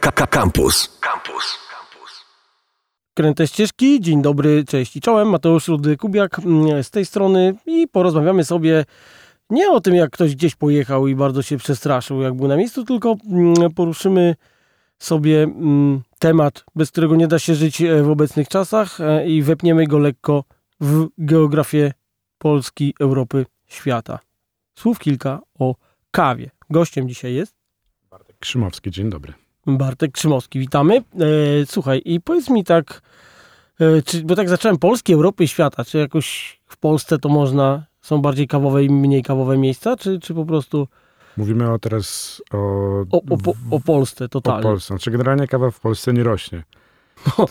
Campus. Campus. Kręte ścieżki, dzień dobry, cześć i czołem, Mateusz Rudy Kubiak mm, z tej strony i porozmawiamy sobie nie o tym, jak ktoś gdzieś pojechał i bardzo się przestraszył, jak był na miejscu, tylko mm, poruszymy sobie mm, temat, bez którego nie da się żyć e, w obecnych czasach e, i wepniemy go lekko w geografię Polski, Europy, świata. Słów kilka o kawie. Gościem dzisiaj jest Bartek Krzymowski, dzień dobry. Bartek Krzymowski, witamy. E, słuchaj, i powiedz mi tak, e, czy, bo tak zacząłem Polski, Europy i świata, czy jakoś w Polsce to można, są bardziej kawowe i mniej kawowe miejsca, czy, czy po prostu Mówimy o teraz o, o, o, po- o Polsce o totalnie? Polsce. Znaczy generalnie kawa w Polsce nie rośnie.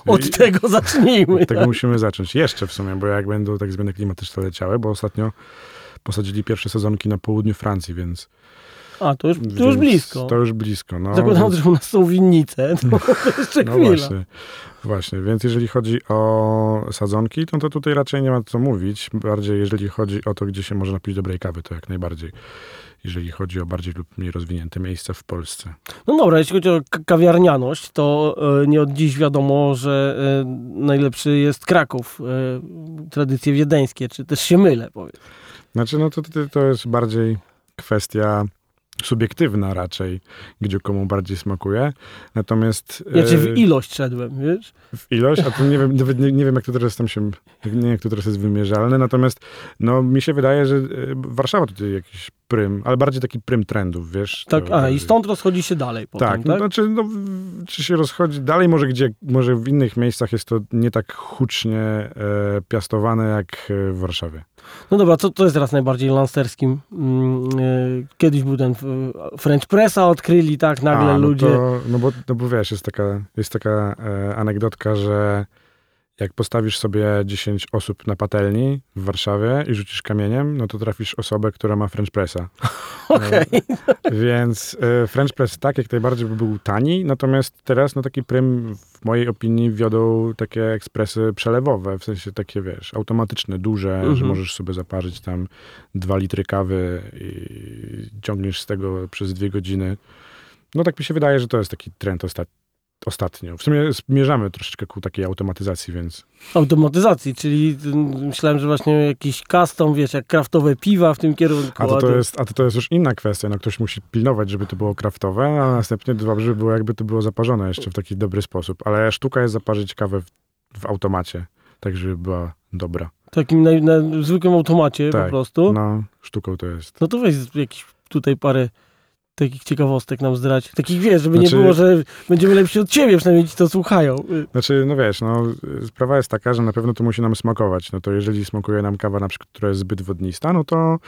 Od tego zacznijmy. Od tego musimy zacząć. Jeszcze w sumie, bo jak będą tak zmiany klimatyczne leciały, bo ostatnio posadzili pierwsze sezonki na południu Francji, więc... A, to już, to już blisko. To już blisko, no. Zakładam, że u nas są winnice, to jeszcze No chwila. właśnie, właśnie, więc jeżeli chodzi o sadzonki, to, to tutaj raczej nie ma co mówić. Bardziej jeżeli chodzi o to, gdzie się może napić dobrej kawy, to jak najbardziej. Jeżeli chodzi o bardziej lub mniej rozwinięte miejsca w Polsce. No dobra, jeśli chodzi o kawiarnianość, to e, nie od dziś wiadomo, że e, najlepszy jest Kraków. E, tradycje wiedeńskie, czy też się mylę, powiedz. Znaczy, no to, to jest bardziej kwestia subiektywna raczej, gdzie komu bardziej smakuje. Natomiast Ja cię e, w ilość szedłem, wiesz? w ilość, a to nie wiem, nawet nie, nie wiem, jak to teraz tam się, nie wiem, jak to teraz jest wymierzalne, natomiast no, mi się wydaje, że e, Warszawa tutaj jakiś prym, ale bardziej taki prym trendów, wiesz. Tak, a i stąd rozchodzi się dalej potem, tak, tak? no, znaczy, no, czy się rozchodzi dalej, może gdzie, może w innych miejscach jest to nie tak hucznie e, piastowane jak e, w Warszawie. No dobra, co to jest teraz najbardziej lancerskim? Mm, e, Kiedyś był ten e, French Pressa odkryli, tak, nagle A, no ludzie... To, no, bo, no bo wiesz, jest taka, jest taka e, anegdotka, że jak postawisz sobie 10 osób na patelni w Warszawie i rzucisz kamieniem, no to trafisz osobę, która ma French Pressa. Okej. Więc e, French Press tak jak najbardziej by był tani, natomiast teraz no taki prym w mojej opinii wiodą takie ekspresy przelewowe, w sensie takie wiesz, automatyczne, duże, Mhm. że możesz sobie zaparzyć tam dwa litry kawy i ciągniesz z tego przez dwie godziny. No tak mi się wydaje, że to jest taki trend ostat... ostatnio. W sumie zmierzamy troszeczkę ku takiej automatyzacji, więc Automatyzacji, czyli mm, myślałem, że właśnie jakiś custom, wiesz, jak kraftowe piwa w tym kierunku. A to, to, jest, a to, to jest już inna kwestia. No, ktoś musi pilnować, żeby to było kraftowe, a następnie dobrze by było, jakby to było zaparzone jeszcze w taki dobry sposób. Ale sztuka jest zaparzyć kawę w, w automacie, tak żeby była dobra. Takim na, na zwykłym automacie po Tak, prostu. No, sztuką to jest. No to weź jakiś tutaj parę takich ciekawostek nam zdrać. Takich wiesz, żeby Znaczy- nie było, że będziemy lepsi od ciebie, przynajmniej ci to słuchają. Y, Znaczy, no wiesz, no, sprawa jest taka, że na pewno to musi nam smakować. No to jeżeli smakuje nam kawa na przykład, która jest zbyt wodnista, no to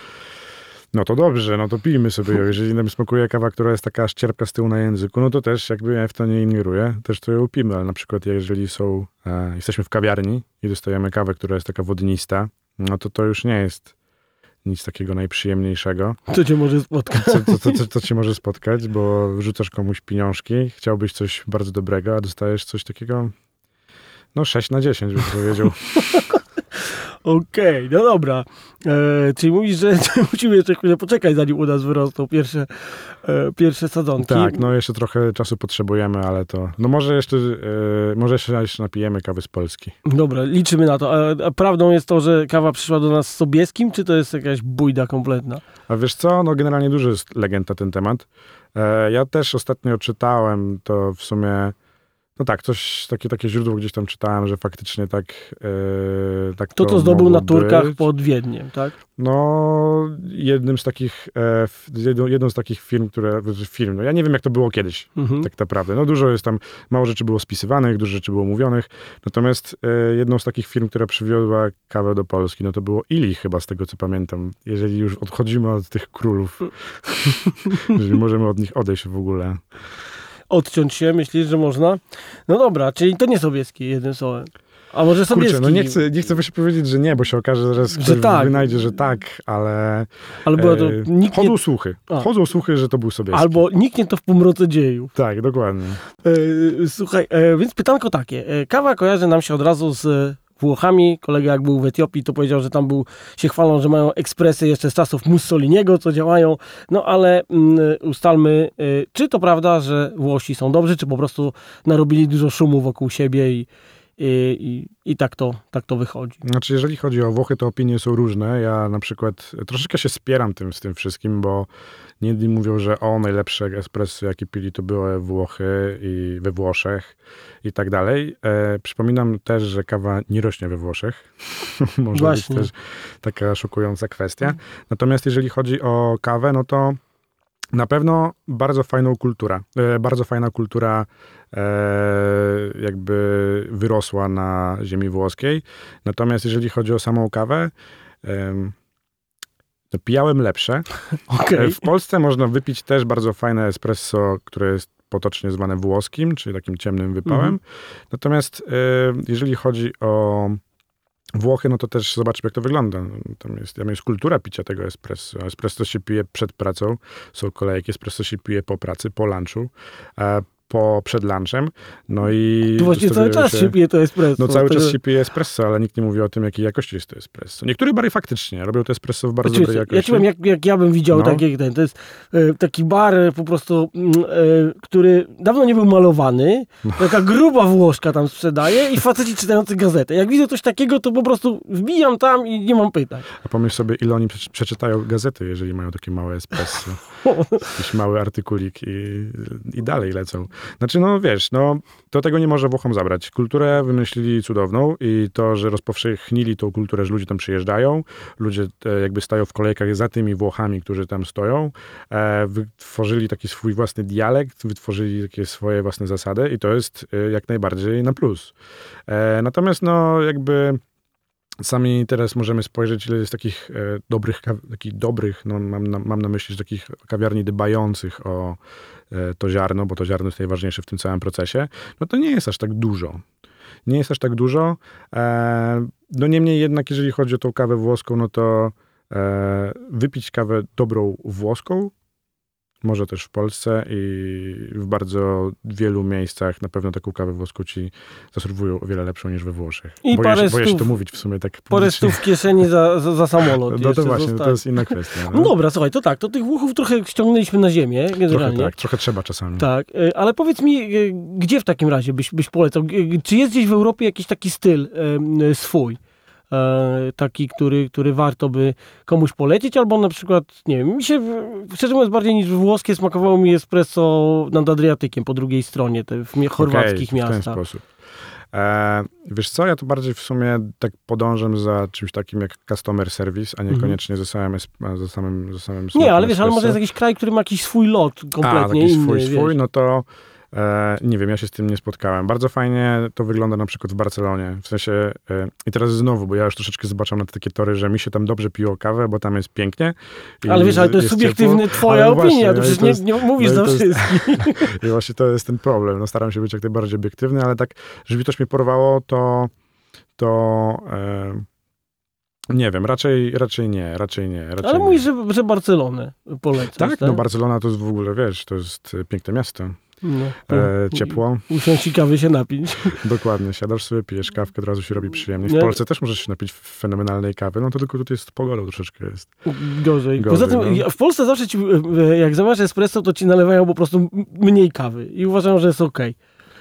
no to dobrze, no to pijmy sobie ją. Jeżeli nam smakuje kawa, która jest taka ścierpka z tyłu na języku, no to też jakby ja w to nie ingeruję, też to ją pijmy, ale na przykład jeżeli są, e, jesteśmy w kawiarni i dostajemy kawę, która jest taka wodnista, no to to już nie jest nic takiego najprzyjemniejszego. To cię może spotkać. Co, co, co, co, co ci może spotkać, bo rzucasz komuś pieniążki, chciałbyś coś bardzo dobrego, a dostajesz coś takiego, no 6 na 10 bym powiedział. Okej, no dobra. E, czyli mówisz, że musimy jeszcze chwilę poczekać, zanim u nas wyrosną pierwsze, e, pierwsze sadzonki. Tak, no jeszcze trochę czasu potrzebujemy, ale to, no może jeszcze, e, może jeszcze, napijemy kawy z Polski. Dobra, liczymy na to. A, a prawdą jest to, że kawa przyszła do nas z Sobieskim, czy to jest jakaś bójda kompletna? A wiesz co, no generalnie dużo jest legend na ten temat. E, ja też ostatnio czytałem to w sumie, no tak, coś, takie, takie źródło gdzieś tam czytałem, że faktycznie tak e, tak To to zdobył mogło na turkach być. pod Wiedniem, tak? No, jednym z takich, e, jedną, z takich firm, które, znaczy firm, no ja nie wiem jak to było kiedyś, Mhm. tak naprawdę. No dużo jest tam, mało rzeczy było spisywanych, dużo rzeczy było mówionych, natomiast e, jedną z takich firm, która przywiozła kawę do Polski, no to było Ili chyba, z tego co pamiętam, jeżeli już odchodzimy od tych królów, jeżeli możemy od nich odejść w ogóle. Odciąć się, myślisz, że można? No dobra, czyli to nie Sobieski, jednym słowem. A może Sobieski? Kurczę, no nie chcę, nie chcę powiedzieć, że nie, bo się okaże, że zaraz Że tak. wynajdzie, że tak, ale Ale było to, e, nikt chodzą nie, słuchy, A. chodzą słuchy, że to był sobie albo nikt nie to w pomroce dziejów. Tak, dokładnie. E, słuchaj, e, więc pytanko takie. E, kawa kojarzy nam się od razu z Włochami. Kolega jak był w Etiopii, to powiedział, że tam był, się chwalą, że mają ekspresy jeszcze z czasów Mussoliniego, co działają. No ale mm, ustalmy, y, czy to prawda, że Włosi są dobrzy, czy po prostu narobili dużo szumu wokół siebie i, i, i, i tak, to, tak to wychodzi. Znaczy, jeżeli chodzi o Włochy, to opinie są różne. Ja na przykład troszeczkę się spieram tym, z tym wszystkim, bo jedni mówią, że o, najlepsze espresso, jakie pili, to były Włochy i we Włoszech i tak dalej. E, przypominam też, że kawa nie rośnie we Włoszech. Może Właśnie. być też taka szokująca kwestia. Natomiast jeżeli chodzi o kawę, no to na pewno bardzo fajną kultura, e, bardzo fajna kultura e, jakby wyrosła na ziemi włoskiej. Natomiast jeżeli chodzi o samą kawę, to pijałem lepsze. E, W Polsce można wypić też bardzo fajne espresso, które jest potocznie zwane włoskim, czyli takim ciemnym wypałem. Mhm. Natomiast e, jeżeli chodzi o Włochy, no to też zobaczmy, jak to wygląda. Tam jest, tam jest kultura picia tego espresso. Espresso się pije przed pracą, są kolejki, espresso się pije po pracy, po lunchu, po, przed lunchem. No i... Tu właśnie cały czas się pije to espresso. No cały czas się pije espresso, ale nikt nie mówi o tym, jakiej jakości jest to espresso. Niektóre bary faktycznie robią to espresso w bardzo Oczywiście, dobrej jakości. Ja ci powiem, jak, jak ja bym widział No. taki ten. To jest e, taki bar po prostu, mm, e, który dawno nie był malowany. No. Taka gruba Włoszka tam sprzedaje i faceci czytający gazetę. Jak widzę coś takiego, to po prostu wbijam tam i nie mam pytań. A pomyśl sobie, ile oni przeczy- przeczytają gazety, jeżeli mają takie małe espresso. Jakiś mały artykulik i, i dalej lecą. Znaczy, no wiesz, no to tego nie może Włochom zabrać. Kulturę wymyślili cudowną i to, że rozpowszechnili tą kulturę, że ludzie tam przyjeżdżają, ludzie e, jakby stają w kolejkach za tymi Włochami, którzy tam stoją, e, wytworzyli taki swój własny dialekt, wytworzyli takie swoje własne zasady i to jest e, jak najbardziej na plus. Natomiast no jakby Sami teraz możemy spojrzeć, ile jest takich e, dobrych, takich dobrych, no mam na, mam na myśli, takich kawiarni dbających o e, to ziarno, bo to ziarno jest najważniejsze w tym całym procesie, no to nie jest aż tak dużo. Nie jest aż tak dużo. E, no niemniej jednak, jeżeli chodzi o tą kawę włoską, no to wypić kawę dobrą włoską, może też w Polsce i w bardzo wielu miejscach na pewno taką kawę włoską ci zaserwują o wiele lepszą niż we Włoszech. I boję, parę się, boję się stów- to mówić w sumie tak Parę stów w kieszeni za, za, za samolot. No to właśnie, zostało. to jest inna kwestia. No No. dobra, słuchaj, to tak, to tych Włochów trochę ściągnęliśmy na ziemię trochę generalnie. tak, trochę trzeba czasami. Tak, e, ale powiedz mi, e, gdzie w takim razie byś, byś polecał? G- Czy jest gdzieś w Europie jakiś taki styl swój? E, taki, który, który warto by komuś polecić, albo na przykład, nie wiem, mi się, w- szczerze mówiąc, bardziej niż włoskie smakowało mi espresso nad Adriatykiem, po drugiej stronie, te w chorwackich Okej, w ten miastach. sposób. E, wiesz co, ja to bardziej w sumie tak podążam za czymś takim jak customer service, a Mhm. niekoniecznie ze samym, ze samym, ze samym Nie, ale wiesz, ale może espresso. jest jakiś kraj, który ma jakiś swój lot kompletnie A, taki inny. swój, wiesz. swój, no to nie wiem, ja się z tym nie spotkałem. Bardzo fajnie to wygląda na przykład w Barcelonie. W sensie, e, i teraz znowu, bo ja już troszeczkę zobaczam na te takie tory, że mi się tam dobrze piło kawę, bo tam jest pięknie. Ale wiesz, ale to jest, subiektywny twoja Ale opinia, właśnie, to no przecież to jest- nie, nie mówisz no za wszystkich. I właśnie to jest ten problem. No, staram się być jak najbardziej obiektywny, ale tak, żeby ktoś mnie porwało, to to e, nie wiem, raczej, raczej nie, raczej nie. Raczej Ale nie. mówisz, że, że Barcelonę polecasz, Tak, no Barcelona to jest w ogóle, wiesz, to jest e, piękne miasto. No, E, ciepło, Usiąść i kawy się napić. dokładnie. Siadasz sobie, pijesz kawkę, od razu się robi przyjemnie. W Nie. Polsce też możesz się napić fenomenalnej kawy, no to tylko tutaj jest pogodą troszeczkę jest. Gorzej. Gorzej, Poza tym no. w Polsce zawsze ci, e, jak zamawiasz espresso, to ci nalewają po prostu mniej kawy i uważają, że jest okej.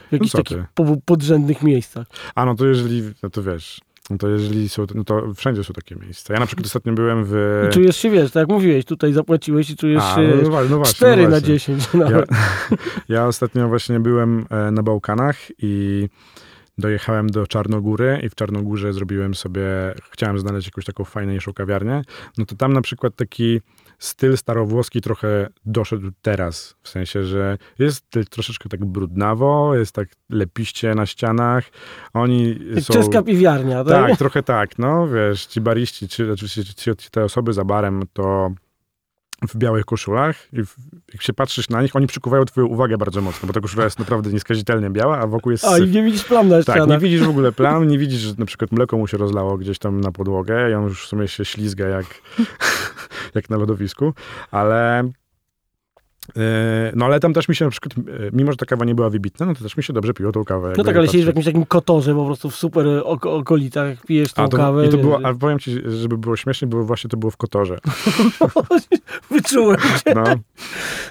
W jakichś co takich ty. podrzędnych miejscach. A no to jeżeli, no to wiesz, no to jeżeli są, no to wszędzie są takie miejsca. Ja na przykład ostatnio byłem w... I czujesz się, wiesz, tak jak mówiłeś, tutaj zapłaciłeś i czujesz A, się no, wa- no właśnie, 4 no na właśnie. 10 Ja, nawet. ja ostatnio właśnie byłem e, na Bałkanach i dojechałem do Czarnogóry i w Czarnogórze zrobiłem sobie, chciałem znaleźć jakąś taką fajniejszą kawiarnię, no to tam na przykład taki styl starowłoski trochę doszedł teraz, w sensie, że jest troszeczkę tak brudnawo, jest tak lepiście na ścianach, oni są... Czeska piwiarnia, tak? Tak, trochę tak, no wiesz, ci bariści, czy oczywiście ci, ci, te osoby za barem, to w białych koszulach i w, jak się patrzysz na nich, oni przykuwają twoją uwagę bardzo mocno, bo ta koszula jest naprawdę nieskazitelnie biała, a wokół jest A, i nie widzisz plam na Tak, nie ścianach. widzisz w ogóle plam, nie widzisz, że na przykład mleko mu się rozlało gdzieś tam na podłogę i on już w sumie się ślizga jak, jak na lodowisku, ale no ale tam też mi się na przykład, e, mimo że ta kawa nie była wybitna, no to też mi się dobrze piło tą kawę. No tak, ale siedzisz w jakimś takim kotorze po prostu w super ok okolicach, pijesz tą a to, kawę. I to było, a powiem ci, żeby było śmiesznie, było właśnie to było w kotorze. Wyczułem się. No.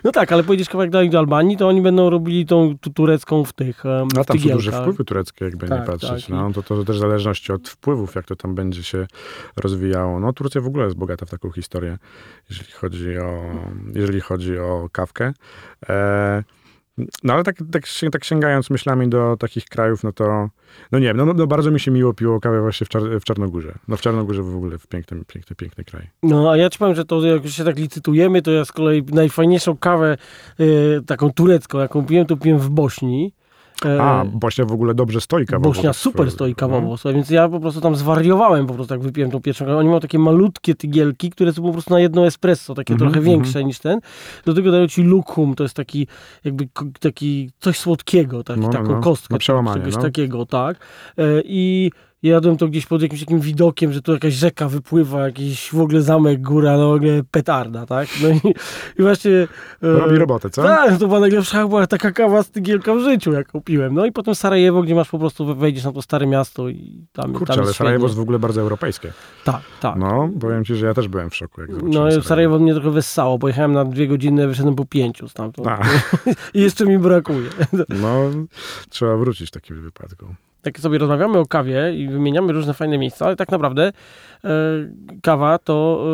no tak, ale pojedziesz kawałek dalej do Albanii, to oni będą robili tą turecką w tych um, No tam są duże wpływy tureckie, jakby tak, nie patrzeć. Tak. No, to, to też w zależności od wpływów, jak to tam będzie się rozwijało. No Turcja w ogóle jest bogata w taką historię, jeżeli chodzi o, jeżeli chodzi o kawkę. E, no ale tak, tak, tak, sięgając myślami do takich krajów, no to, no nie wiem, no, no bardzo mi się miło piło kawę właśnie w, Czar w Czarnogórze. No w Czarnogórze w ogóle w piękny, piękny, piękny kraj. No a ja ci powiem, że to jak już się tak licytujemy, to ja z kolei najfajniejszą kawę y, taką turecką, jaką piłem, to piłem w Bośni. A, Bośnia w ogóle dobrze stoi kawowo. Bośnia super stoi kawowo, no. więc ja po prostu tam zwariowałem po prostu, jak wypiłem tą pierwszą kawę. Oni mają takie malutkie tygielki, które są po prostu na jedno espresso, takie mm -hmm, trochę większe mm -hmm. niż ten. Do tego dają ci lukum, to jest taki jakby taki coś słodkiego, taki, no, taką no, kostkę, no, czegoś no. takiego, tak. E, I jadłem to gdzieś pod jakimś takim widokiem, że tu jakaś rzeka wypływa, jakiś w ogóle zamek, góra, no ogóle petarda, tak? No i, i właśnie... E, Robi robotę, co? Tak, to była najlepsza była taka kawa stygielka w życiu, jaką piłem. No i potem Sarajewo, gdzie masz po prostu, wejdziesz na to stare miasto i tam Kurczę, tam ale Sarajewo jest w ogóle bardzo europejskie. Tak, tak. No, powiem ci, że ja też byłem w szoku, jak No, Sarajewo. Sarajewo mnie trochę wessało. Pojechałem na dwie godziny, wyszedłem po pięciu stamtąd. I jeszcze mi brakuje. No, trzeba wrócić w takim wypadku tak sobie rozmawiamy o kawie i wymieniamy różne fajne miejsca, ale tak naprawdę e, kawa to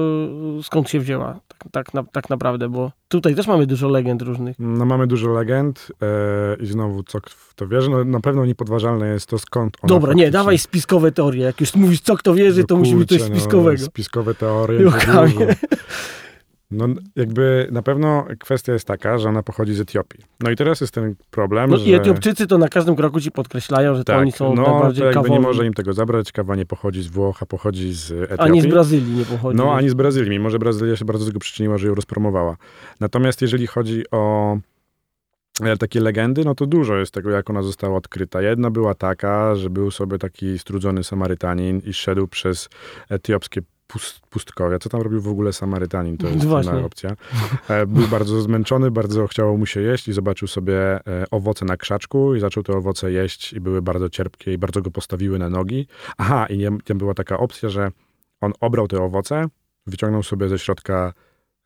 e, skąd się wzięła? Tak, tak, na, tak, naprawdę, bo tutaj też mamy dużo legend różnych. No mamy dużo legend e, i znowu co w to wierzy, no na pewno niepodważalne jest to skąd ona Dobra, faktycznie... nie, dawaj spiskowe teorie. Jak już mówisz co kto wierzy, no, to kurczę, musi być coś spiskowego. No, spiskowe teorie. No jakby na pewno kwestia jest taka, że ona pochodzi z Etiopii. No i teraz jest ten problem, no że... i Etiopczycy to na każdym kroku ci podkreślają, że tak, to oni są no, najbardziej to jakby nie może im tego zabrać. Kawa nie pochodzi z Włoch, a pochodzi z Etiopii. Ani z Brazylii nie pochodzi. No, ani z Brazylii, mimo że Brazylia się bardzo do tego przyczyniła, że ją rozpromowała. Natomiast jeżeli chodzi o e, takie legendy, no to dużo jest tego, jak ona została odkryta. Jedna była taka, że był sobie taki strudzony Samarytanin i szedł przez etiopskie pust, pustkowia. Co tam robił w ogóle Samarytanin? To jest Właśnie. inna opcja. E, był bardzo zmęczony, bardzo chciało mu się jeść i zobaczył sobie e, owoce na krzaczku i zaczął te owoce jeść i były bardzo cierpkie i bardzo go postawiły na nogi. Aha, i nie, tam była taka opcja, że on obrał te owoce, wyciągnął sobie ze środka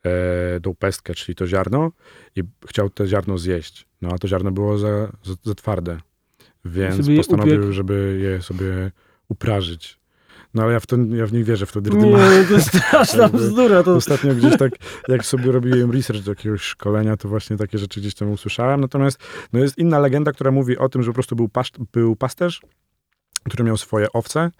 e, tą pestkę, czyli to ziarno i chciał to ziarno zjeść. No a to ziarno było za, za, za twarde, więc postanowił, żeby je sobie uprażyć. No ale ja w, to, ja w nie wierzę, w to dyrdyma. Nie, to jest straszna bzdura. To... Ostatnio gdzieś tak, jak sobie robiłem research do jakiegoś szkolenia, to właśnie takie rzeczy gdzieś tam usłyszałem. Natomiast no jest inna legenda, która mówi o tym, że po prostu był, pasz, był pasterz, który miał swoje owce.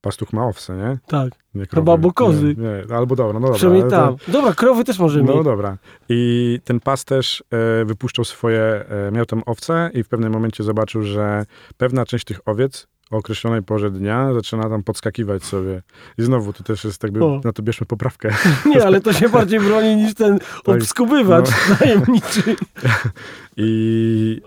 Pastuch ma owce, nie? Tak. Nie Chyba albo kozy. Nie, nie, albo dobra, no dobra. Przynajmniej tam. To... Dobra, krowy też może mieć. No dobra. I ten pasterz e, wypuszczał swoje, e, miał tam owce i w pewnym momencie zobaczył, że pewna część tych owiec o określonej porze dnia zaczyna tam podskakiwać sobie. I znowu, to też jest jakby, o. na to bierzmy poprawkę. Nie, ale to się bardziej broni niż ten tak, obskubywacz no. tajemniczy. I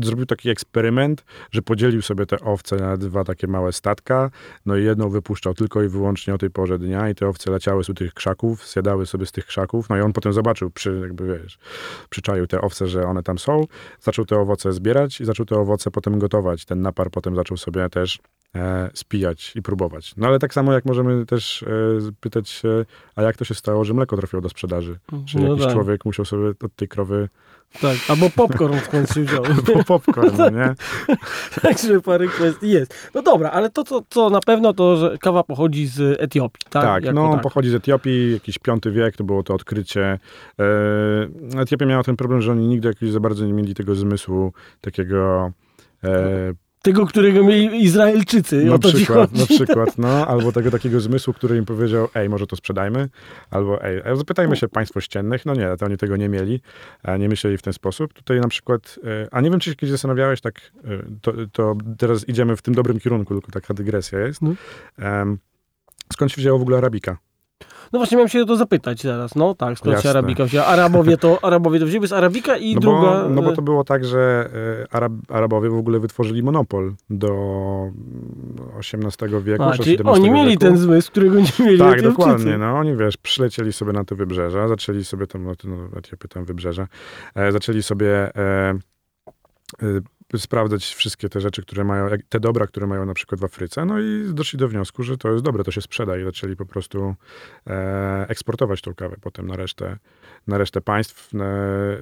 e, zrobił taki eksperyment, że podzielił sobie te owce na dwa takie małe statka, no i jedną wypuszczał tylko i wyłącznie o tej porze dnia i te owce leciały z tych krzaków, zjadały sobie z tych krzaków, no i on potem zobaczył, przy, jakby wiesz, przyczaił te owce, że one tam są, zaczął te owoce zbierać i zaczął te owoce potem gotować. Ten napar potem zaczął sobie też spijać i próbować. No ale tak samo jak możemy też e, pytać się, a jak to się stało, że mleko trafiło do sprzedaży? Czy no jakiś tak. człowiek musiał sobie od tej krowy tak, albo popcorn skąd się wziął. Albo popcorn, no nie? Także parę kwestii jest. No dobra, ale to, co, co na pewno to, że kawa pochodzi z Etiopii, tak? Tak, no tak. pochodzi z Etiopii, jakiś piąty wiek, to było to odkrycie. E, Etiopia miała ten problem, że oni nigdy jakoś za bardzo nie mieli tego zmysłu takiego e, tego, którego mieli Izraelczycy. Na przykład, na przykład, no, albo tego takiego zmysłu, który im powiedział, ej, może to sprzedajmy, albo ej, zapytajmy się państwo ściennych, no nie, to oni tego nie mieli, nie myśleli w ten sposób. Tutaj na przykład, e, a nie wiem, czy się kiedyś zastanawiałeś, tak, e, to, to teraz idziemy w tym dobrym kierunku, tylko taka dygresja jest. No. Skąd się wzięła w ogóle arabika? No właśnie miałem się o to zapytać teraz. No tak, skąd się. Arabika wzięła. Arabowie to, Arabowie to wzięli z Arabika i No druga... bo, no bo e, to było tak, że e, Arab, Arabowie w ogóle wytworzyli monopol do XVIII wieku, A, czy czyli oni mieli wieku. ten zmysł, którego nie mieli Tak, dokładnie. No oni, wiesz, przylecieli sobie na te wybrzeża, zaczęli sobie tam, no, to, no Etiopię tam wybrzeże, e, zaczęli sobie e, e, sprawdzać wszystkie te rzeczy, które mają, te dobra, które mają na przykład w Afryce, no i doszli do wniosku, że to jest dobre, to się sprzeda i zaczęli po prostu e, eksportować tą kawę potem na resztę, na resztę państw, e,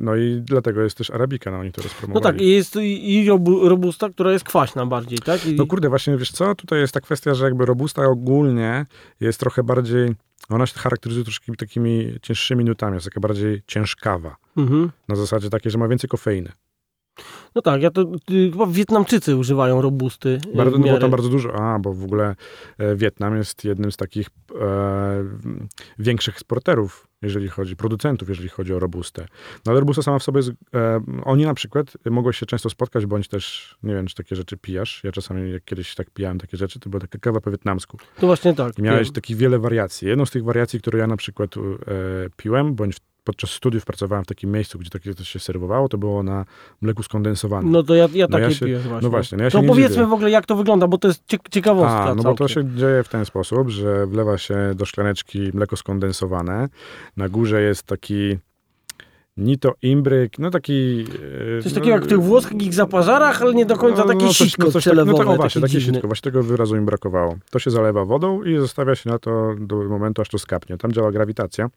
no i dlatego jest też Arabika, no oni to No rozpromowali. tak, i jest i i robu, robusta, która jest kwaśna bardziej, tak? I, No kurde, właśnie wiesz co, tutaj jest ta kwestia, że jakby robusta ogólnie jest trochę bardziej, ona się charakteryzuje troszkę takimi cięższymi nutami, jest taka bardziej ciężkawa. mhm. Na zasadzie takiej, że ma więcej kofeiny. No tak, ja to, y, chyba Wietnamczycy używają robusty. y, Bardzo, no tam bardzo dużo, a bo w ogóle e, Wietnam jest jednym z takich e, większych eksporterów, jeżeli chodzi, producentów, jeżeli chodzi o robustę. No ale robusta sama w sobie, jest, e, oni na przykład mogą się często spotkać, bądź też, nie wiem, czy takie rzeczy pijasz. Ja czasami, jak kiedyś tak pijałem takie rzeczy, to była taka kawa po wietnamsku. To właśnie tak. I miałeś takich wiele wariacji. Jedną z tych wariacji, które ja na przykład e, piłem, bądź w, podczas studiów pracowałem w takim miejscu, gdzie takie coś się serwowało, to było na mleku skondensowanym. No to ja, ja No ja takie się- piję właśnie. no właśnie, no ja się to powiedzmy dziwię. w ogóle, jak to wygląda, bo to jest cie- ciekawostka A, no bo to się dzieje w ten sposób, że wlewa się do szklaneczki mleko skondensowane. Na górze jest taki nito imbryk, no taki... e, Coś no, takiego jak w tych włoskich zaparzarach, ale nie do końca no, takie no, coś- sitko no, coś przelewowe. Tak, no to, o, właśnie, takie dziwne. sitko, właśnie tego wyrazu im brakowało. To się zalewa wodą i zostawia się na to do momentu, aż to skapnie. Tam działa grawitacja.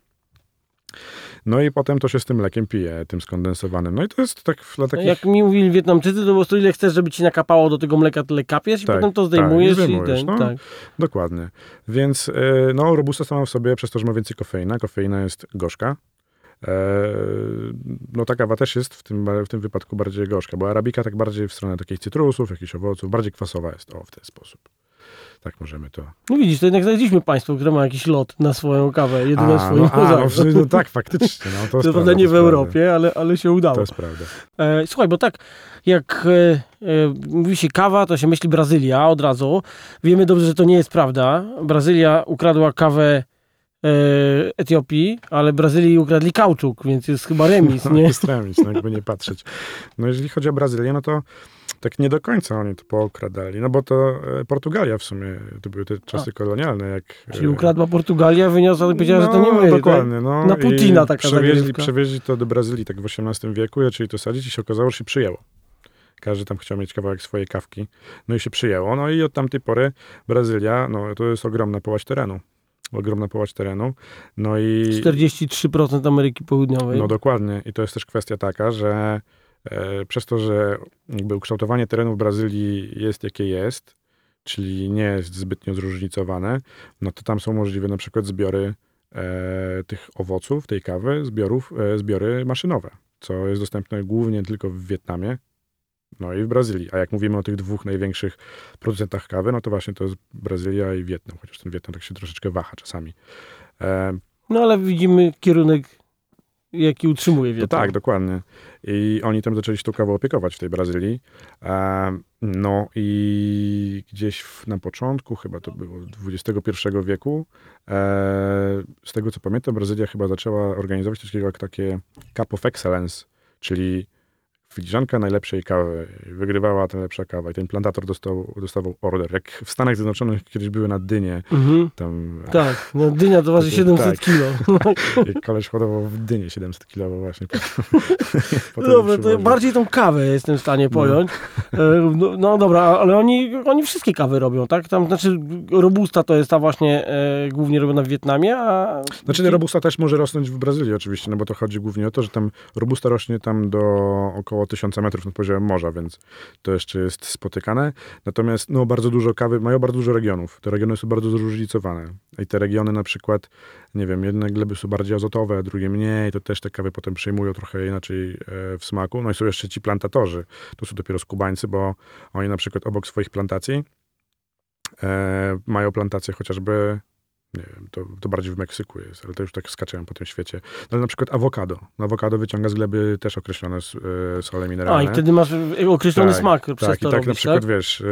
No i potem to się z tym mlekiem pije, tym skondensowanym. No i to jest tak dla takich... Jak mi mówili Wietnamczycy, to po prostu ile chcesz, żeby ci nakapało do tego mleka, tyle kapiesz i Tak, potem to tak, zdejmujesz i i, zdejmujesz, ten, no. tak. Dokładnie. Więc e, no, robusta sama w sobie, przez to, że ma więcej kofeina, kofeina jest gorzka. E, no ta kawa też jest w tym, w tym wypadku bardziej gorzka, bo arabika tak bardziej w stronę takich cytrusów, jakichś owoców, bardziej kwasowa jest, o, w ten sposób. Tak możemy to... No widzisz, to jednak znaleźliśmy państwo, które ma jakiś lot na swoją kawę, jedyne A, swoim no, a, no, no tak, faktycznie. No, to prawda nie to w Europie, ale, ale się udało. To jest prawda. E, słuchaj, bo tak, jak e, e, mówi się kawa, to się myśli Brazylia od razu. Wiemy dobrze, że to nie jest prawda. Brazylia ukradła kawę e, Etiopii, ale Brazylii ukradli kauczuk, więc jest chyba remis, No, nie? jest remis, no jakby nie patrzeć. No jeżeli chodzi o Brazylię, no to tak nie do końca oni to pookradali, no bo to e, Portugalia w sumie, to były te czasy kolonialne, jak... Czyli e, ukradła Portugalia, wyniosła i powiedziała, że to nie No, my. dokładnie, no. Na Putina I taka przewieźli, zagrywka. przewieźli to do Brazylii tak w XVIII wieku, zaczęli to sadzić i się okazało, że się przyjęło. Każdy tam chciał mieć kawałek swojej kawki. No i się przyjęło. No i od tamtej pory Brazylia, no to jest ogromna połać terenu. Ogromna połać terenu. No i... Tak? 43% Ameryki Południowej. No dokładnie. I to jest też kwestia taka, że przez to, że jakby ukształtowanie terenu w Brazylii jest jakie jest, czyli nie jest zbytnio zróżnicowane, no to tam są możliwe na przykład zbiory e, tych owoców, tej kawy, zbiorów, e, zbiory maszynowe, co jest dostępne głównie tylko w Wietnamie, no i w Brazylii. A jak mówimy o tych dwóch największych producentach kawy, no to właśnie to jest Brazylia i Wietnam, chociaż ten Wietnam tak się troszeczkę waha czasami. E, No ale widzimy kierunek, jaki utrzymuje Wietnam. tak, dokładnie. I oni tam zaczęli się tą kawą opiekować w tej Brazylii. E, no i gdzieś na początku, chyba to było XXI wieku, e, z tego co pamiętam, Brazylia chyba zaczęła organizować coś takiego jak takie Cup of Excellence, czyli filiżanka najlepszej kawy. Wygrywała ta lepsza kawa i ten plantator dostał, dostawał order. Jak w Stanach Zjednoczonych kiedyś były na dynie, Mhm. tam Tak, no dynia to waży Tak, 700 tak. kilo. jak koleś hodował w dynie 700 kilo właśnie. Dobra, to bardziej tą kawę jestem w stanie pojąć. E, No, no dobra, ale oni, oni wszystkie kawy robią, tak? Tam, znaczy Robusta to jest ta właśnie e, głównie robiona w Wietnamie, a... Znaczy robusta też może rosnąć w Brazylii oczywiście, no bo to chodzi głównie o to, że tam robusta rośnie tam do około 1000 metrów nad poziomem morza, więc to jeszcze jest spotykane. Natomiast no bardzo dużo kawy, mają bardzo dużo regionów. Te regiony są bardzo zróżnicowane. I te regiony na przykład, nie wiem, jedne gleby są bardziej azotowe, drugie mniej, to też te kawy potem przyjmują trochę inaczej e, w smaku. No i są jeszcze ci plantatorzy. To są dopiero skubańcy, bo oni na przykład obok swoich plantacji e, mają plantacje chociażby nie wiem, to, to bardziej w Meksyku jest, ale to już tak skaczemy po tym świecie. No, ale na przykład awokado. No, awokado wyciąga z gleby też określone e, sole mineralne. A, i wtedy masz określony tak, smak tak, przez i to tak robisz, na przykład, tak? wiesz, e,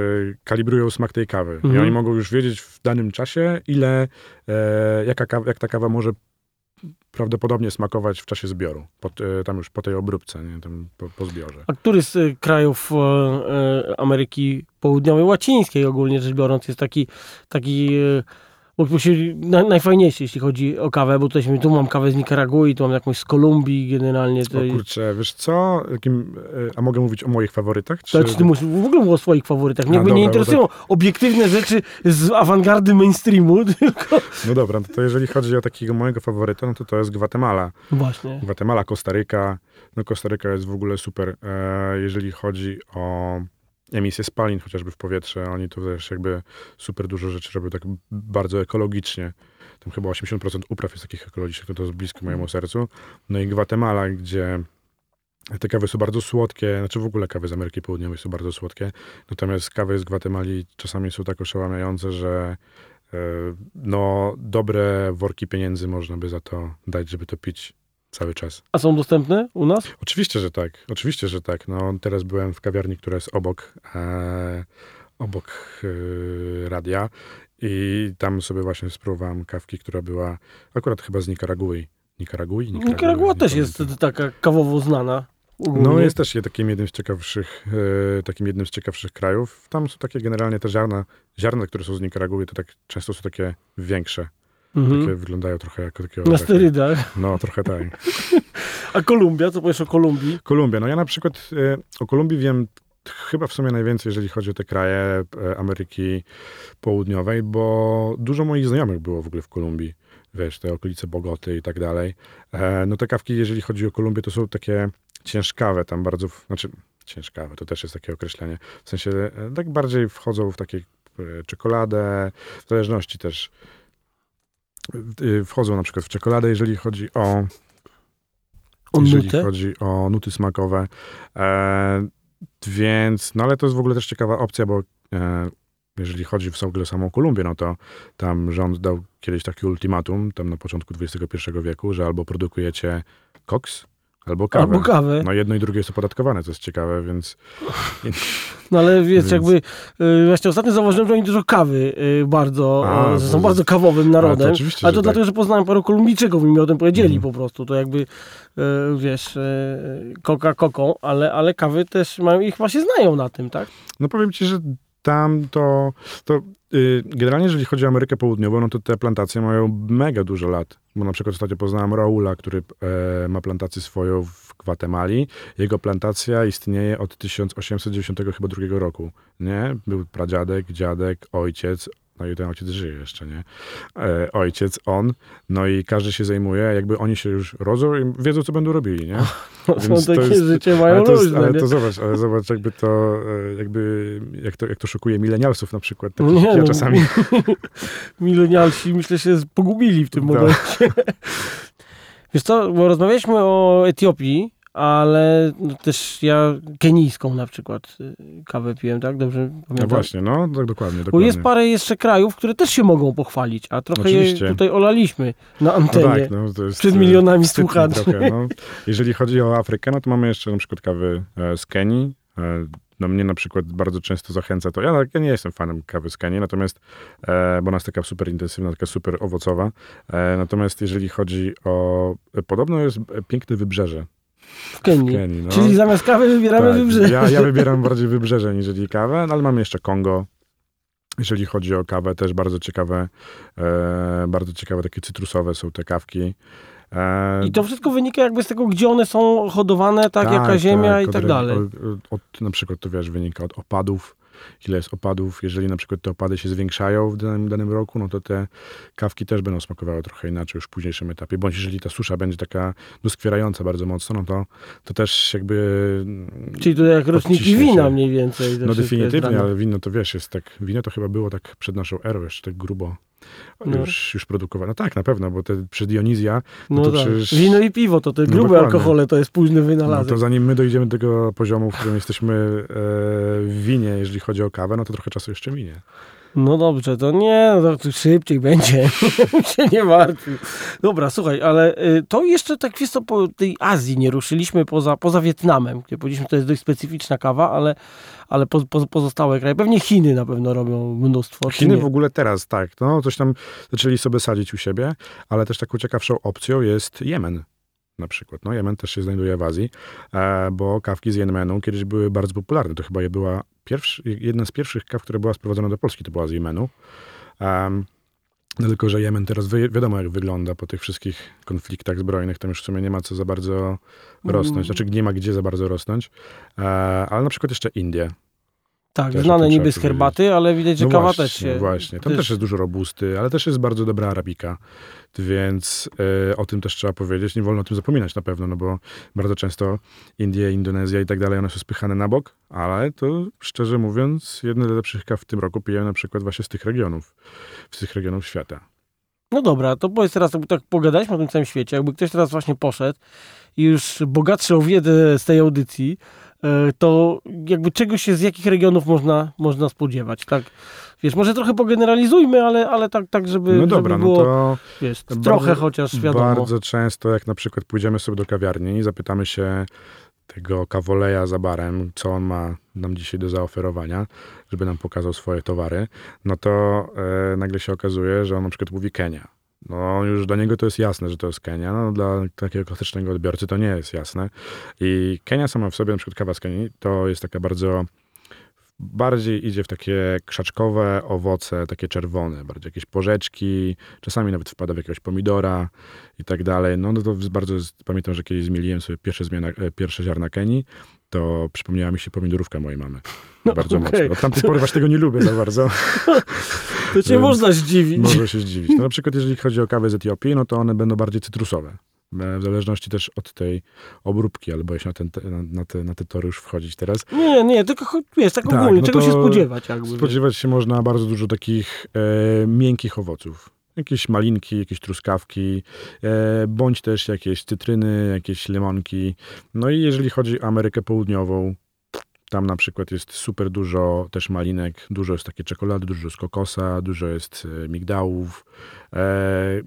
kalibrują smak tej kawy. I Mhm. oni mogą już wiedzieć w danym czasie, ile, e, jaka kawa, jak ta kawa może prawdopodobnie smakować w czasie zbioru. Po, e, tam już po tej obróbce, nie? Tam po, po zbiorze. A który z y, krajów e, e, Ameryki Południowej, łacińskiej ogólnie rzecz biorąc, jest taki, taki e, bo się na, najfajniejszy, jeśli chodzi o kawę, bo tutaj tu mam kawę z Nikaragui, tu mam jakąś z Kolumbii generalnie. To, O kurczę, wiesz co? Jakim, e, a mogę mówić o moich faworytach? to, czy ty musisz w ogóle mów o swoich faworytach. Mnie jakby dobra, nie interesują obiektywne rzeczy z awangardy mainstreamu, tylko No dobra, no to jeżeli chodzi o takiego mojego faworyta, no to to jest Gwatemala. właśnie. Gwatemala, Kostaryka. No Kostaryka jest w ogóle super, e, jeżeli chodzi o emisję spalin chociażby w powietrze. Oni tu też jakby super dużo rzeczy robią tak bardzo ekologicznie. Tam chyba 80% upraw jest takich ekologicznych, no to jest blisko mojemu sercu. No i Gwatemala, gdzie te kawy są bardzo słodkie, znaczy w ogóle kawy z Ameryki Południowej są bardzo słodkie, natomiast kawy z Gwatemali czasami są tak oszałamiające, że e, no dobre worki pieniędzy można by za to dać, żeby to pić cały czas. A są dostępne u nas? Oczywiście, że tak. Oczywiście, że tak. No, teraz byłem w kawiarni, która jest obok, e, obok e, radia i tam sobie właśnie spróbowałem kawki, która była akurat chyba z Nikaragui. Nikaragui? Nikaragua Nie też jest taka kawowo znana. No jest też takim jednym z ciekawszych, e, takim jednym z ciekawszych krajów. Tam są takie generalnie te ziarna, ziarna, które są z Nikaragui, to tak często są takie większe. Mhm. Takie wyglądają trochę jako takie... Na sterydach. No, trochę tak. A Kolumbia? Co powiesz o Kolumbii? Kolumbia. No ja na przykład e, o Kolumbii wiem chyba w sumie najwięcej, jeżeli chodzi o te kraje e, Ameryki Południowej, bo dużo moich znajomych było w ogóle w Kolumbii. Wiesz, te okolice Bogoty i tak dalej. E, No te kawki, jeżeli chodzi o Kolumbię, to są takie ciężkawe tam bardzo, znaczy ciężkawe, to też jest takie określenie. W sensie e, tak bardziej wchodzą w takie czekoladę, w zależności też wchodzą na przykład w czekoladę, jeżeli chodzi o O jeżeli nutę? chodzi o nuty smakowe. E, więc, no ale to jest w ogóle też ciekawa opcja, bo e, jeżeli chodzi w ogóle o samą Kolumbię, no to tam rząd dał kiedyś taki ultimatum, tam na początku XXI wieku, że albo produkujecie koks, albo kawę. Albo kawę. No jedno i drugie jest opodatkowane, co jest ciekawe, więc No ale wiesz, Więc- jakby y, właśnie ostatnio zauważyłem, że oni dużo kawy y, bardzo, A, że są bardzo kawowym narodem. Ale to oczywiście, Ale to dlatego, tak. że poznałem paru Kolumbijczyków i mi o tym powiedzieli Mhm. po prostu. To jakby, y, wiesz, koka koką, ale, ale kawy też mają i chyba się znają na tym, tak? No powiem ci, że tam to, to generalnie jeżeli chodzi o Amerykę Południową, no to te plantacje mają mega dużo lat. Bo na przykład ostatnio poznałem Raula, który e, ma plantację swoją w Gwatemali. Jego plantacja istnieje od 1892 roku, nie? Był pradziadek, dziadek, ojciec, no i ten ojciec żyje jeszcze, nie? E, ojciec, on, no i każdy się zajmuje, jakby oni się już rodzą i wiedzą, co będą robili, nie? Są Więc to takie jest- życie mają Ale to, jest, różne, ale to zobacz, ale zobacz, jakby to, e, jakby, jak to, jak to szokuje milenialsów na przykład, takich Nie, ja no. czasami. Milenialsi myślę się pogubili w tym momencie. Wiesz co, bo rozmawialiśmy o Etiopii, ale no też ja kenijską na przykład y, kawę piłem, tak? Dobrze No pamiętam? właśnie, no tak dokładnie, Bo dokładnie. jest parę jeszcze krajów, które też się mogą pochwalić, a trochę je Oczywiście. tutaj olaliśmy na no antenie. tak, no to jest przed e, milionami słuchaczy. Trochę, no. Jeżeli chodzi o Afrykę, no to mamy jeszcze na przykład kawy e, z Kenii. E, No mnie na przykład bardzo często zachęca to. Ja, ja nie jestem fanem kawy z Kenii, natomiast, e, bo ona jest taka super intensywna, taka super owocowa. E, natomiast jeżeli chodzi o, podobno jest e, piękne wybrzeże w w Kenii. Kenii. No. Czyli zamiast kawy wybieramy Tak, wybrzeże. Ja, ja wybieram bardziej wybrzeże niżeli kawę, no ale mamy jeszcze Kongo. Jeżeli chodzi o kawę, też bardzo ciekawe, e, bardzo ciekawe takie cytrusowe są te kawki. E, I to wszystko wynika jakby z tego, gdzie one są hodowane, tak, jaka ziemia i od tak dalej. Od, od, na przykład to wiesz, wynika od opadów, ile jest opadów. Jeżeli na przykład te opady się zwiększają w danym, danym roku, no to te kawki też będą smakowały trochę inaczej już w późniejszym etapie. Bądź jeżeli ta susza będzie taka doskwierająca bardzo mocno, no to, to też jakby... Czyli to jak roczniki wina się. mniej więcej. No definitywnie, ale wino to wiesz, jest tak, wino to chyba było tak przed naszą erą jeszcze tak grubo No. już, już produkowane. No tak, na pewno, bo te przy Dionizja, No, to tak. przecież- Wino i piwo to te No grube dokładnie. alkohole, to jest późny no wynalazek. to zanim my dojdziemy do tego poziomu, w którym jesteśmy e, w winie, jeżeli chodzi o kawę, no to trochę czasu jeszcze minie. No dobrze, to nie, no to szybciej będzie. się nie martwił. Dobra, słuchaj, ale y, to jeszcze tak wiesz co, po tej Azji nie ruszyliśmy poza, poza Wietnamem, gdzie powiedzieliśmy, to jest dość specyficzna kawa, ale, ale po, po, pozostałe kraje, pewnie Chiny na pewno robią mnóstwo. Chiny w ogóle teraz, tak, no coś tam zaczęli sobie sadzić u siebie, ale też taką ciekawszą opcją jest Jemen na przykład. No Jemen też się znajduje w Azji, e, bo kawki z Jemenu kiedyś były bardzo popularne. To chyba je była pierwszy, jedna z pierwszych kaw, która była sprowadzona do Polski, to była z Jemenu. Em, no tylko, że Jemen teraz wi- wiadomo jak wygląda po tych wszystkich konfliktach zbrojnych, tam już w sumie nie ma co za bardzo rosnąć, Mm. znaczy nie ma gdzie za bardzo rosnąć, e, ale na przykład jeszcze Indie. Tak, też znane niby z powiedzieć. herbaty, ale widać, że No kawa właśnie, też się... właśnie. Tam też- też jest dużo robusty, ale też jest bardzo dobra arabika, więc e, o tym też trzeba powiedzieć. Nie wolno o tym zapominać na pewno, no bo bardzo często Indie, Indonezja i tak dalej, one są spychane na bok, ale to szczerze mówiąc, jedne z lepszych kaw w tym roku piję na przykład właśnie z tych regionów, z tych regionów świata. No dobra, to powiedz teraz, jakby tak pogadaliśmy o tym całym świecie, jakby ktoś teraz właśnie poszedł i już bogatszy o wiedzę z tej audycji, to jakby czego się z jakich regionów można, można spodziewać, tak? Wiesz, może trochę pogeneralizujmy, ale, ale tak, tak żeby, No dobra, żeby no było, to wiesz, bardzo- trochę chociaż wiadomo. bardzo często, jak na przykład pójdziemy sobie do kawiarni i zapytamy się tego kawoleja za barem, co on ma nam dzisiaj do zaoferowania, żeby nam pokazał swoje towary, no to e, nagle się okazuje, że on na przykład mówi Kenia. No już dla niego to jest jasne, że to jest Kenia, no dla takiego klasycznego odbiorcy to nie jest jasne. I Kenia sama w sobie, na przykład kawa z Kenii, to jest taka bardzo bardziej idzie w takie krzaczkowe owoce, takie czerwone, bardziej jakieś porzeczki, czasami nawet wpada w jakiegoś pomidora i tak dalej. No, no to bardzo, pamiętam, że kiedyś zmieliłem sobie pierwsze, zmiana, e, pierwsze ziarna Kenii, to przypomniała mi się pomidorówka mojej mamy. No, bardzo okej. mocno. Od tamtej pory właśnie tego nie lubię za bardzo. To cię można zdziwić. Może się zdziwić. No, na przykład jeżeli chodzi o kawę z Etiopii, no to one będą bardziej cytrusowe. E, W zależności też od tej obróbki, ale boję się na, ten, te- na, na, te, na te tory już wchodzić teraz. Nie, nie, tylko wiesz, tak Tak, ogólnie, no czego się spodziewać jakby. Spodziewać się można bardzo dużo takich e, miękkich owoców. Jakieś malinki, jakieś truskawki, e, bądź też jakieś cytryny, jakieś limonki. No i jeżeli chodzi o Amerykę Południową, tam na przykład jest super dużo też malinek, dużo jest takie czekolady, dużo jest kokosa, dużo jest e, migdałów. E,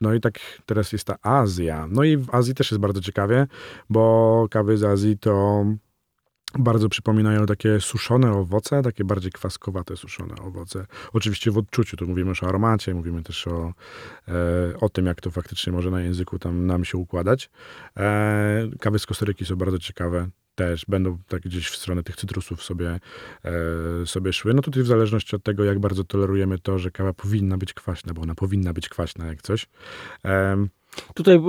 no i tak teraz jest ta Azja. No i w Azji też jest bardzo ciekawie, bo kawy z Azji to bardzo przypominają takie suszone owoce, takie bardziej kwaskowate suszone owoce. Oczywiście w odczuciu, tu mówimy już o aromacie, mówimy też o, e, o tym, jak to faktycznie może na języku tam nam się układać. E, kawy z Kostaryki są bardzo ciekawe. Też będą tak gdzieś w stronę tych cytrusów sobie, e, sobie szły. No tutaj w zależności od tego, jak bardzo tolerujemy to, że kawa powinna być kwaśna, bo ona powinna być kwaśna jak coś. Em, Tutaj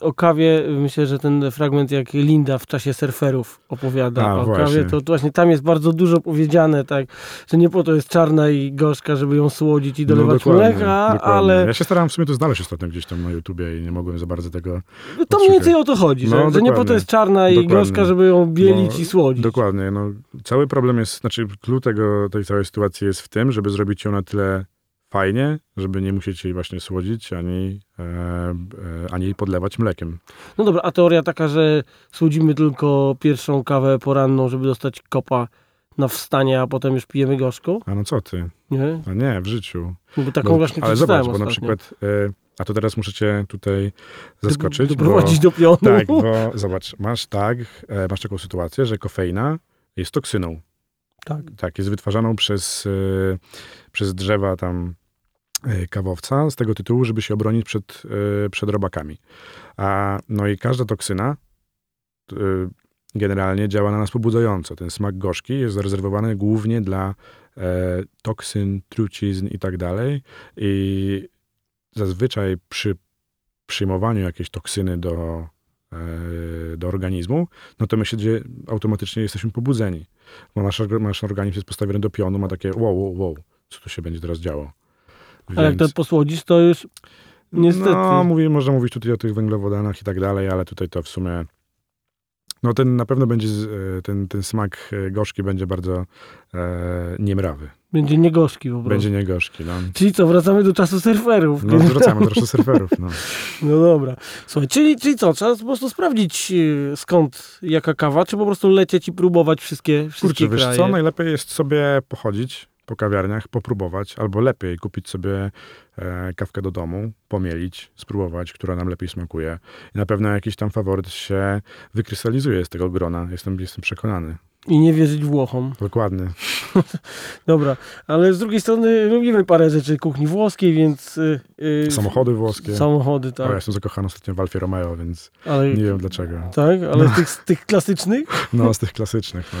o kawie, myślę, że ten fragment jak Linda w czasie surferów opowiada A, o właśnie. kawie, to właśnie tam jest bardzo dużo powiedziane, tak, że nie po to jest czarna i gorzka, żeby ją słodzić i dolewać No, dokładnie, mleka, dokładnie. ale Ja się starałem w sumie to znaleźć ostatnio gdzieś tam na YouTubie i nie mogłem za bardzo tego to mniej więcej o to chodzi, że, No, że nie po to jest czarna i Dokładnie. gorzka, żeby ją bielić No, i słodzić. Dokładnie. No, cały problem jest, znaczy tego, tej całej sytuacji jest w tym, żeby zrobić ją na tyle fajnie, żeby nie musieć jej właśnie słodzić, ani, e, e, ani jej podlewać mlekiem. No dobra, a teoria taka, że słodzimy tylko pierwszą kawę poranną, żeby dostać kopa na wstanie, a potem już pijemy gorzką? A no co ty? Nie? A nie, w życiu. No bo taką Bo- właśnie ale zobacz, bo na ostatnio. przykład, e, a to teraz muszę cię tutaj zaskoczyć, Doprowadzić do pionu. tak, bo zobacz, masz tak, e, masz taką sytuację, że kofeina jest toksyną. tak. Tak, jest wytwarzaną przez, e, przez drzewa tam kawowca z tego tytułu, żeby się obronić przed, e, przed robakami. A, no i każda toksyna e, generalnie działa na nas pobudzająco. Ten smak gorzki jest zarezerwowany głównie dla e, toksyn, trucizn i tak dalej. I zazwyczaj przy przyjmowaniu jakiejś toksyny do, e, do organizmu, no to my się automatycznie jesteśmy pobudzeni. Bo nasz, nasz organizm jest postawiony do pionu, ma takie wow, wow, wow, co tu się będzie teraz działo. Ale jak to posłodzisz, to już niestety. No, mówię, można mówić tutaj o tych węglowodanach i tak dalej, ale tutaj to w sumie no ten na pewno będzie, e, ten, ten smak e, gorzki będzie bardzo e, niemrawy. będzie niegorzki po prostu. Będzie niegorzki, no. Czyli co, wracamy do czasu surferów. No wracamy do surferów, no. No dobra. Słuchaj, czyli, czyli co, trzeba po prostu sprawdzić e, skąd jaka kawa, czy po prostu lecieć i próbować wszystkie, wszystkie Kurczę, wiesz kraje. co, najlepiej jest sobie pochodzić po kawiarniach, popróbować, albo lepiej kupić sobie e, kawkę do domu, pomielić, spróbować, która nam lepiej smakuje. I na pewno jakiś tam faworyt się wykrystalizuje z tego grona. Jestem, jestem przekonany. I nie wierzyć Włochom. Dokładnie. Dobra, ale z drugiej strony lubimy parę rzeczy kuchni włoskiej, więc... Yy, Samochody włoskie. Samochody, tak. O, ja jestem zakochany ostatnio w Alfie Romeo, więc ale, nie wiem dlaczego. Tak, ale z tych, z tych klasycznych? No, z tych klasycznych, no.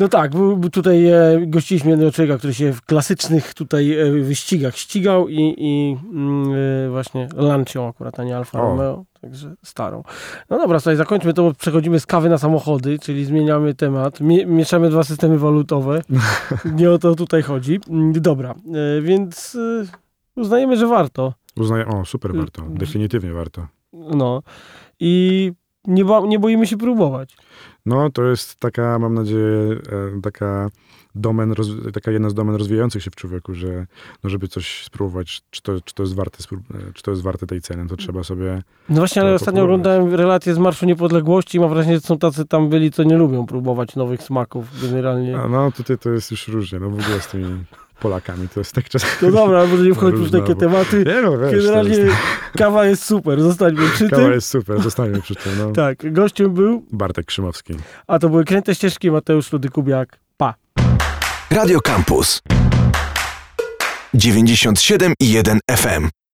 No tak, tutaj e, gościliśmy jednego człowieka, który się w klasycznych tutaj e, wyścigach ścigał i, i mm, e, właśnie Lancią akurat, a nie Alfa. Romeo, także starą. No dobra, słuchaj, zakończmy to, bo przechodzimy z kawy na samochody, czyli zmieniamy temat, Mie mieszamy dwa systemy walutowe, nie o to tutaj chodzi. Dobra, więc uznajemy, że warto, Uznaję, o, super warto. Mm. Definitywnie warto. no i nie, ba- nie boimy się próbować. No, to jest taka, mam nadzieję, e, taka domen, taka jedna z domen rozwijających się w człowieku, że no, żeby coś spróbować, czy to, czy to jest warte, e, czy to jest warte tej ceny, to trzeba sobie... No właśnie, ale ostatnio oglądałem relacje z Marszu Niepodległości i mam wrażenie, że są tacy tam byli, co nie lubią próbować nowych smaków generalnie. A, no, tutaj to jest już różnie, no w ogóle z tymi Polakami, to jest tak czasami... No dobra, może nie wchodźmy w takie bo- tematy. Nie no, wiesz, Generalnie jest, kawa jest super, zostańmy przy kawa tym. jest super, zostańmy przy tym, no. Tak, gościem był, Bartek Krzymowski. a to były Kręte Ścieżki, Mateusz Rudy-Kubiak. Pa! Radio Campus 97,1 FM.